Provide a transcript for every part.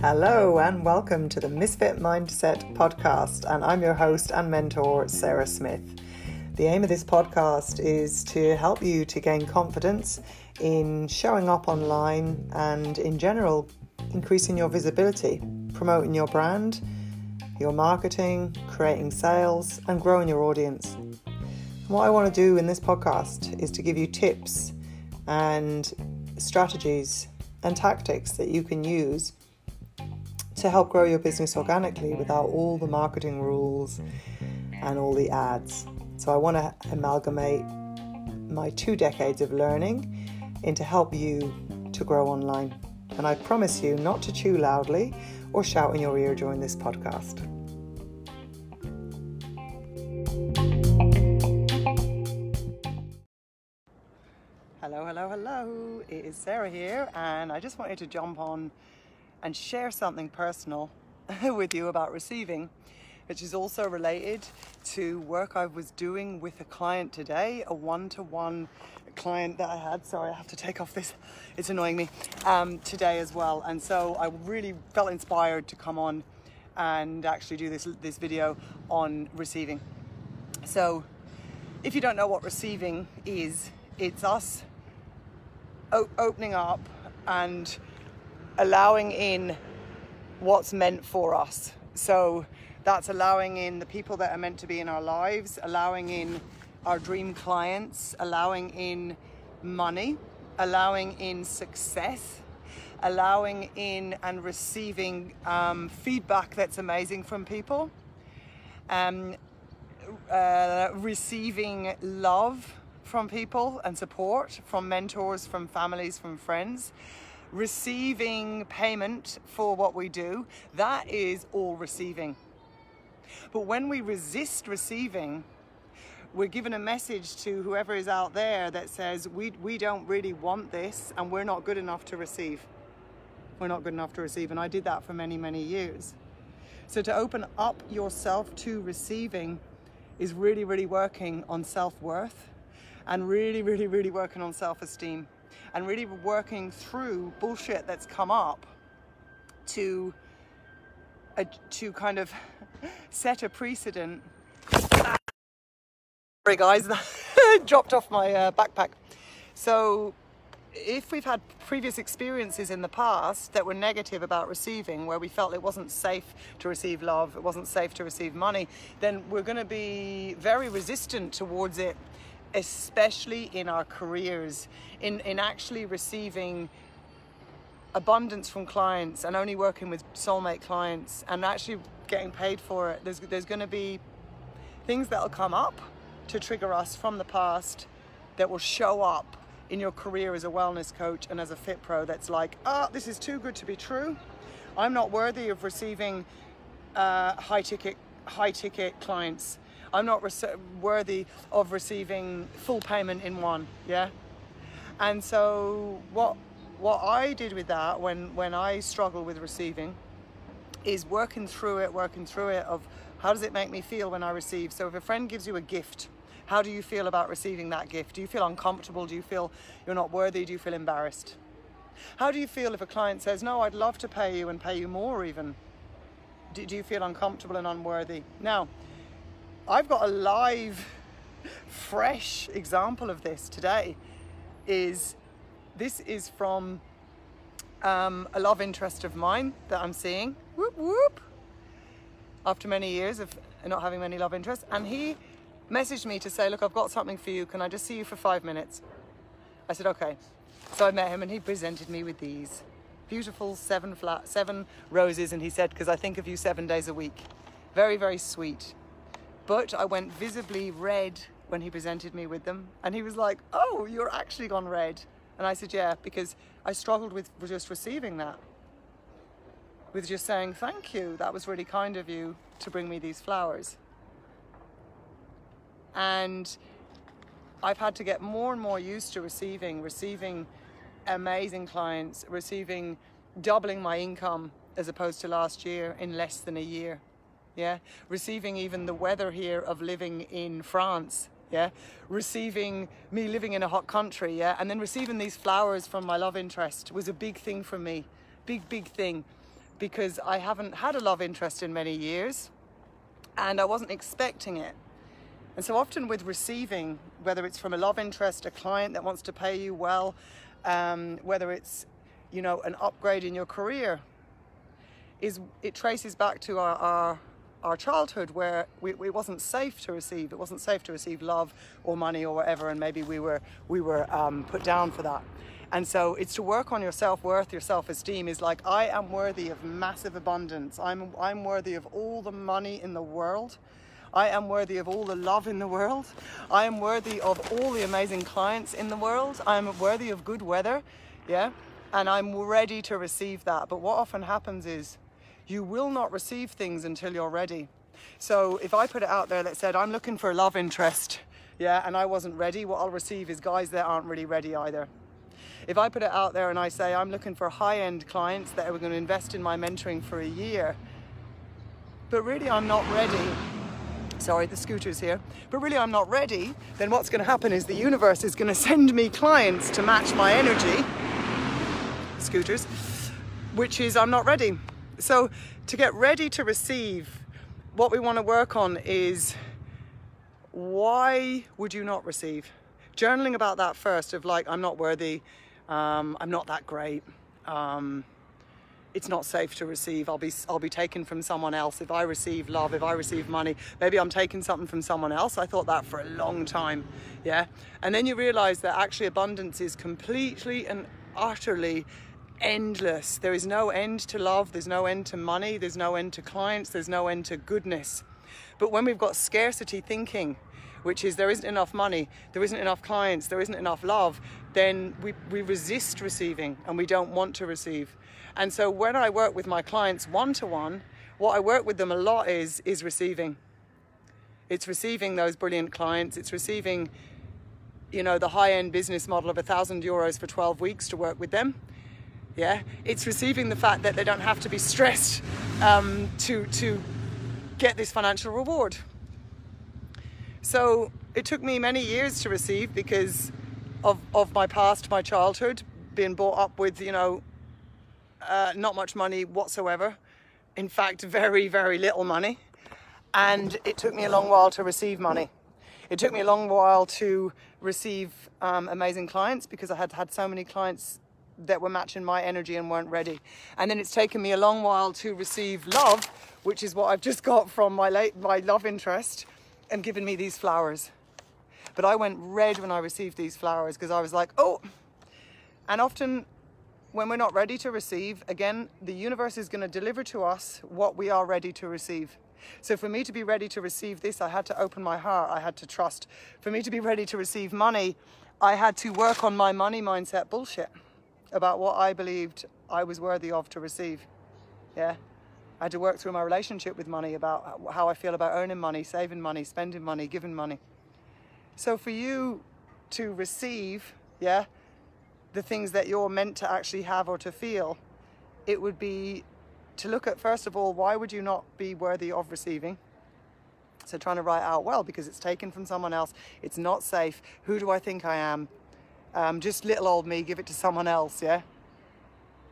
Hello, and welcome to the Misfit Mindset podcast. And I'm your host and mentor, Sarah Smith. The aim of this podcast is to help you to gain confidence in showing up online and, in general, increasing your visibility, promoting your brand, your marketing, creating sales, and growing your audience. What I want to do in this podcast is to give you tips and strategies and tactics that you can use to help grow your business organically without all the marketing rules and all the ads. So, I want to amalgamate my two decades of learning into help you to grow online. And I promise you not to chew loudly or shout in your ear during this podcast. Hello, hello, hello. It is Sarah here, and I just wanted to jump on and share something personal with you about receiving, which is also related to work I was doing with a client today, a one to one client that I had. Sorry, I have to take off this, it's annoying me um, today as well. And so I really felt inspired to come on and actually do this, this video on receiving. So, if you don't know what receiving is, it's us opening up and allowing in what's meant for us. So that's allowing in the people that are meant to be in our lives, allowing in our dream clients, allowing in money, allowing in success, allowing in and receiving um, feedback that's amazing from people, um, uh, receiving love from people and support from mentors, from families, from friends receiving payment for what we do, that is all receiving. But when we resist receiving, we're given a message to whoever is out there that says, we, we don't really want this and we're not good enough to receive. We're not good enough to receive. And I did that for many, many years. So to open up yourself to receiving is really, really working on self worth and really, really, really working on self esteem and really working through bullshit that's come up to uh, to kind of set a precedent. Sorry, guys, dropped off my uh, backpack. So, if we've had previous experiences in the past that were negative about receiving, where we felt it wasn't safe to receive love, it wasn't safe to receive money, then we're going to be very resistant towards it especially in our careers, in, in actually receiving abundance from clients and only working with soulmate clients and actually getting paid for it. There's, there's going to be things that'll come up to trigger us from the past that will show up in your career as a wellness coach and as a fit pro that's like, oh, this is too good to be true. I'm not worthy of receiving uh, high ticket high ticket clients. I'm not worthy of receiving full payment in one. Yeah. And so what what I did with that when when I struggle with receiving is working through it, working through it of how does it make me feel when I receive. So if a friend gives you a gift, how do you feel about receiving that gift? Do you feel uncomfortable? Do you feel you're not worthy? Do you feel embarrassed? How do you feel if a client says, No, I'd love to pay you and pay you more even? Do, do you feel uncomfortable and unworthy? Now, I've got a live, fresh example of this today. Is this is from um, a love interest of mine that I'm seeing. Whoop whoop. After many years of not having many love interests, and he messaged me to say, "Look, I've got something for you. Can I just see you for five minutes?" I said, "Okay." So I met him, and he presented me with these beautiful seven flat seven roses, and he said, "Because I think of you seven days a week." Very, very sweet. But I went visibly red when he presented me with them. And he was like, Oh, you're actually gone red. And I said, Yeah, because I struggled with just receiving that. With just saying, Thank you, that was really kind of you to bring me these flowers. And I've had to get more and more used to receiving, receiving amazing clients, receiving doubling my income as opposed to last year in less than a year yeah? Receiving even the weather here of living in france yeah, receiving me living in a hot country, yeah, and then receiving these flowers from my love interest was a big thing for me, big, big thing, because I haven't had a love interest in many years and I wasn't expecting it. And so often with receiving, whether it's from a love interest, a client that wants to pay you well, um, whether it's, you know, an upgrade in your career, is it traces back to our, our our childhood where we, it wasn't safe to receive. It wasn't safe to receive love or money or whatever, and maybe we were we were um, put down for that. And so it's to work on your self-worth, your self-esteem is like I am worthy of massive abundance. I'm I'm worthy of all the money in the world. I am worthy of all the love in the world. I am worthy of all the amazing clients in the world. I am worthy of good weather, yeah? And I'm ready to receive that. But what often happens is you will not receive things until you're ready. So if I put it out there that said, I'm looking for a love interest, yeah, and I wasn't ready, what I'll receive is guys that aren't really ready either. If I put it out there and I say, I'm looking for high-end clients that are going to invest in my mentoring for a year, but really I'm not ready, sorry, the scooter's here, but really I'm not ready, then what's going to happen is the universe is going to send me clients to match my energy, scooters, which is I'm not ready. So to get ready to receive, what we want to work on is why would you not receive? Journaling about that first of like, I'm not worthy, um, I'm not that great, um, it's not safe to receive. I'll be, I'll be taken from someone else. If I receive love, if I receive money, maybe I'm taking something from someone else. I thought that for a long time, yeah? And then you realize that actually abundance is completely and utterly endless. There is no end to love, there's no end to money, there's no end to clients, there's no end to goodness. But when we've got scarcity thinking, which is there isn't enough money, there isn't enough clients, there isn't enough love, then we, we resist receiving and we don't want to receive. And so when I work with my clients one-to-one, what I work with them a lot is, is receiving. It's receiving those brilliant clients, it's receiving you know, the high-end business model of a thousand euros for 12 weeks to work with them yeah? It's receiving the fact that they don't have to be stressed um, to to get this financial reward. So it took me many years to receive because of, of my past my childhood being brought up with you know uh, not much money whatsoever. In fact very very little money. And it took me a long while to receive money. It took me a long while to receive um, amazing clients because I had had so many clients that were matching my energy and weren't ready. And then it's taken me a long while to receive love, which is what I've just got from my late my love interest, and given me these flowers. But I went red when I received these flowers because I was like, oh. And often when we're not ready to receive, again, the universe is going to deliver to us what we are ready to receive. So for me to be ready to receive this, I had to open my heart. I had to trust. For me to be ready to receive money, I had to work on my money mindset bullshit about what I believed I was worthy of to receive. Yeah. I had to work through my relationship with money about how I feel about earning money, saving money, spending money, giving money. So for you to receive, yeah, the things that you're meant to actually have or to feel, it would be to look at, first of all, why would you not be worthy of receiving? So trying to write out, well, because it's taken from someone else, it's not safe, who do I think I am? Um, just little old me give it to someone else, yeah?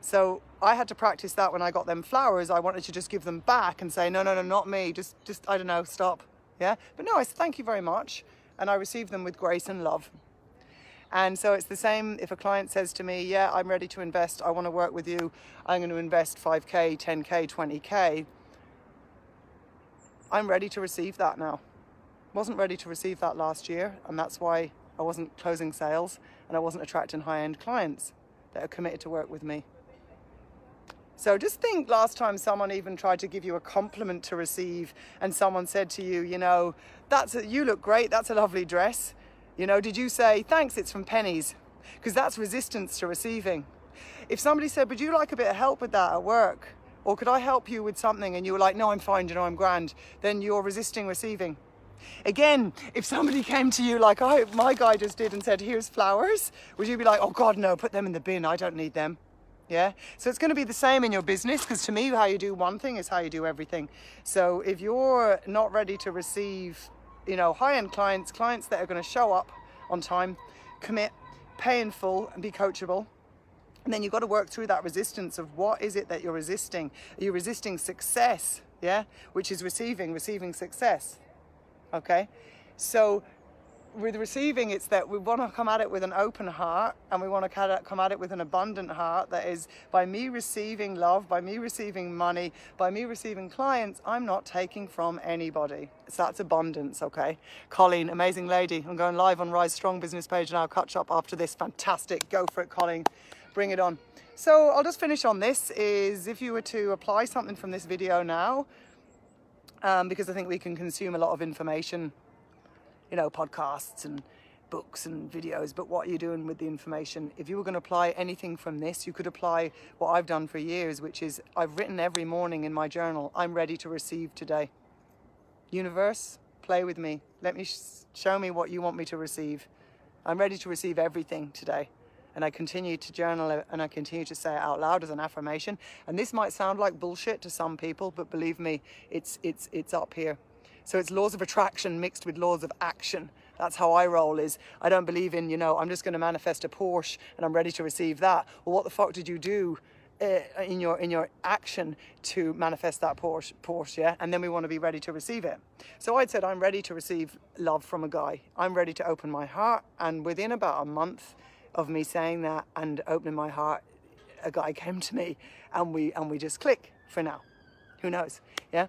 So I had to practice that when I got them flowers. I wanted to just give them back and say, no, no, no, not me. Just, just I don't know, stop. Yeah. But no, I said, thank you very much. And I received them with grace and love. And so it's the same if a client says to me, yeah, I'm ready to invest. I want to work with you. I'm going to invest 5K, 10K, 20K. I'm ready to receive that now. Wasn't ready to receive that last year. And that's why I wasn't closing sales and I wasn't attracting high-end clients that are committed to work with me. So just think last time someone even tried to give you a compliment to receive and someone said to you, you know, that's a, you look great, that's a lovely dress. You know, did you say, thanks, it's from Penneys? Because that's resistance to receiving. If somebody said, would you like a bit of help with that at work? Or could I help you with something? And you were like, no, I'm fine, you know, I'm grand. Then you're resisting receiving. Again, if somebody came to you like oh, my guy just did and said, here's flowers, would you be like, oh God, no, put them in the bin, I don't need them. Yeah, so it's going to be the same in your business because to me, how you do one thing is how you do everything. So if you're not ready to receive you know, high-end clients, clients that are going to show up on time, commit, pay in full, and be coachable. And then you've got to work through that resistance of what is it that you're resisting? Are you resisting success? Yeah, which is receiving, receiving success. Okay, so with receiving, it's that we want to come at it with an open heart and we want to come at it with an abundant heart. That is, by me receiving love, by me receiving money, by me receiving clients, I'm not taking from anybody. So that's abundance, okay? Colleen, amazing lady. I'm going live on Rise Strong business page now. Catch up after this. Fantastic. Go for it, Colleen. Bring it on. So I'll just finish on this is if you were to apply something from this video now, um, because I think we can consume a lot of information you know, podcasts and books and videos, but what are you doing with the information? If you were going to apply anything from this, you could apply what I've done for years, which is I've written every morning in my journal, I'm ready to receive today. Universe, play with me. Let me sh show me what you want me to receive. I'm ready to receive everything today. And I continue to journal and I continue to say it out loud as an affirmation. And this might sound like bullshit to some people, but believe me, it's, it's, it's up here. So it's laws of attraction mixed with laws of action. That's how I roll is I don't believe in, you know, I'm just going to manifest a Porsche and I'm ready to receive that. Well, what the fuck did you do uh, in your in your action to manifest that Porsche, Porsche, yeah? And then we want to be ready to receive it. So I'd said I'm ready to receive love from a guy. I'm ready to open my heart. And within about a month of me saying that and opening my heart, a guy came to me and we and we just click for now. Who knows? Yeah.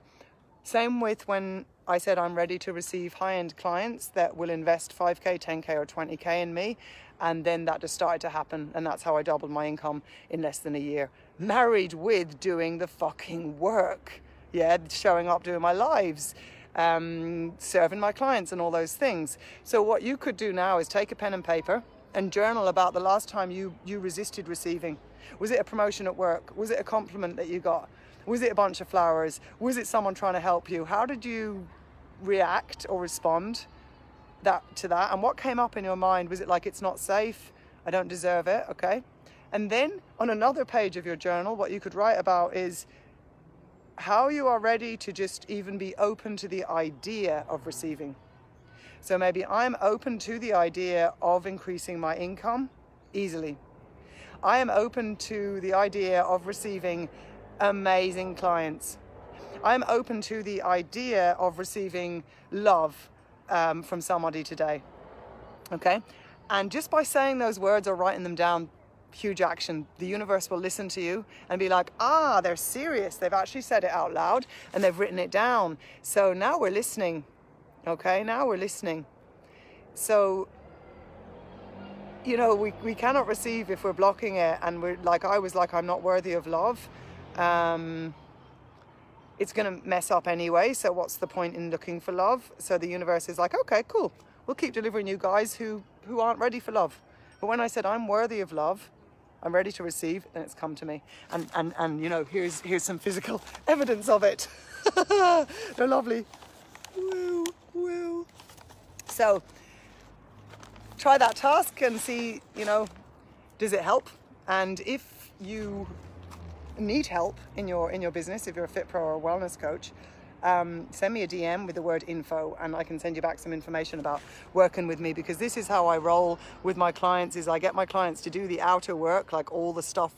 Same with when I said I'm ready to receive high-end clients that will invest 5k, 10k or 20k in me and then that just started to happen and that's how I doubled my income in less than a year. Married with doing the fucking work. Yeah, showing up doing my lives. Um, serving my clients and all those things. So what you could do now is take a pen and paper and journal about the last time you, you resisted receiving. Was it a promotion at work? Was it a compliment that you got? Was it a bunch of flowers? Was it someone trying to help you? How did you react or respond that to that? And what came up in your mind? Was it like it's not safe? I don't deserve it, okay? And then on another page of your journal, what you could write about is how you are ready to just even be open to the idea of receiving. So maybe I'm open to the idea of increasing my income easily. I am open to the idea of receiving amazing clients I'm open to the idea of receiving love um, from somebody today. Okay? And just by saying those words or writing them down, huge action. The universe will listen to you and be like, ah, they're serious. They've actually said it out loud and they've written it down. So now we're listening. Okay? Now we're listening. So, you know, we, we cannot receive if we're blocking it. And we're like, I was like, I'm not worthy of love. Um, it's going to mess up anyway. So what's the point in looking for love? So the universe is like, okay, cool. We'll keep delivering you guys who, who aren't ready for love. But when I said I'm worthy of love, I'm ready to receive, and it's come to me. And, and, and you know, here's, here's some physical evidence of it. They're lovely. Woo. So try that task and see, you know, does it help? And if you need help in your in your business, if you're a fit pro or a wellness coach, um, send me a DM with the word info and I can send you back some information about working with me because this is how I roll with my clients is I get my clients to do the outer work like all the stuff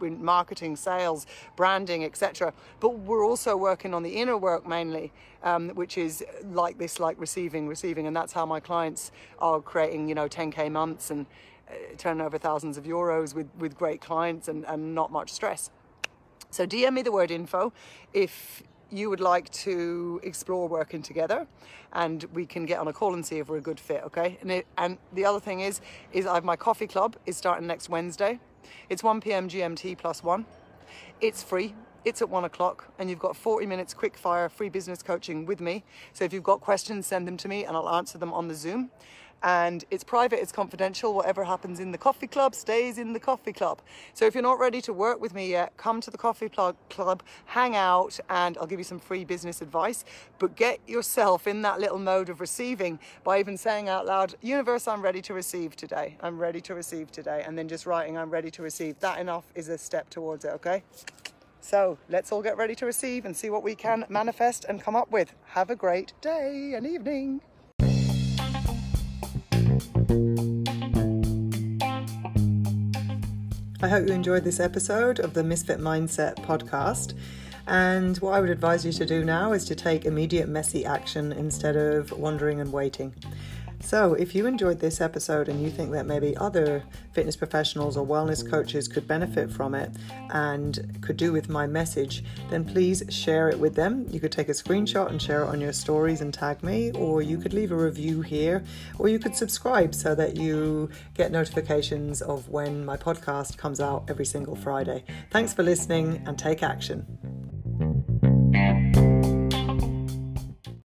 marketing, sales, branding, etc. But we're also working on the inner work mainly, um, which is like this, like receiving, receiving, and that's how my clients are creating, you know, 10k months and uh, turning over thousands of euros with with great clients and, and not much stress. So DM me the word info if you would like to explore working together and we can get on a call and see if we're a good fit okay and, it, and the other thing is is i have my coffee club is starting next wednesday it's 1 p.m gmt plus one. It's free. It's at one o'clock and you've got 40 minutes quick fire free business coaching with me. So if you've got questions send them to me and i'll answer them on the zoom and it's private, it's confidential. Whatever happens in the coffee club stays in the coffee club. So if you're not ready to work with me yet, come to the coffee club, hang out, and I'll give you some free business advice. But get yourself in that little mode of receiving by even saying out loud, Universe, I'm ready to receive today. I'm ready to receive today. And then just writing, I'm ready to receive. That enough is a step towards it, okay? So let's all get ready to receive and see what we can manifest and come up with. Have a great day and evening. I hope you enjoyed this episode of the Misfit Mindset podcast. And what I would advise you to do now is to take immediate messy action instead of wondering and waiting. So, if you enjoyed this episode and you think that maybe other fitness professionals or wellness coaches could benefit from it and could do with my message, then please share it with them. You could take a screenshot and share it on your stories and tag me, or you could leave a review here, or you could subscribe so that you get notifications of when my podcast comes out every single Friday. Thanks for listening and take action.